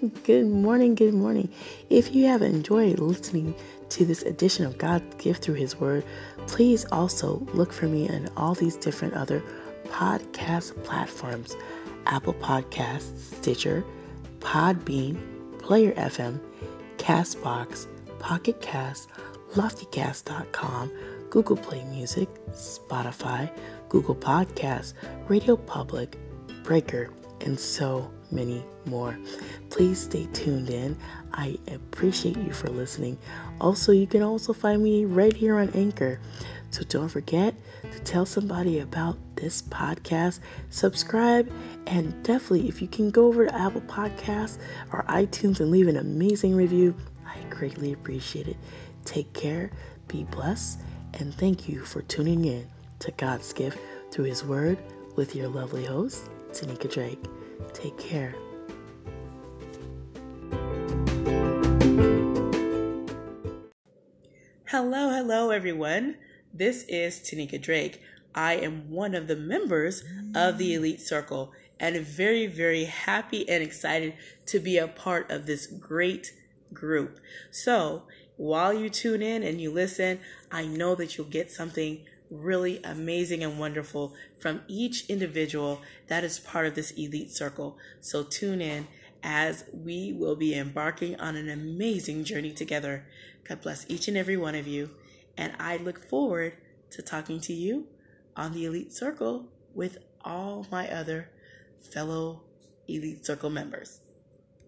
good morning, good morning. If you have enjoyed listening to this edition of God's gift through His Word, please also look for me on all these different other podcast platforms Apple Podcasts, Stitcher, Podbean, Player FM, Castbox, Pocket Cast, LoftyCast.com, Google Play Music, Spotify, Google Podcasts, Radio Public, Breaker, and so many more. Please stay tuned in. I appreciate you for listening. Also, you can also find me right here on Anchor. So don't forget to tell somebody about this podcast, subscribe, and definitely if you can go over to Apple Podcasts or iTunes and leave an amazing review, I greatly appreciate it. Take care, be blessed, and thank you for tuning in to God's gift through His Word with your lovely host, Tanika Drake. Take care. Hello, hello, everyone. This is Tanika Drake. I am one of the members of the Elite Circle and very, very happy and excited to be a part of this great group. So, while you tune in and you listen, I know that you'll get something really amazing and wonderful from each individual that is part of this elite circle. So tune in as we will be embarking on an amazing journey together. God bless each and every one of you. And I look forward to talking to you on the elite circle with all my other fellow elite circle members.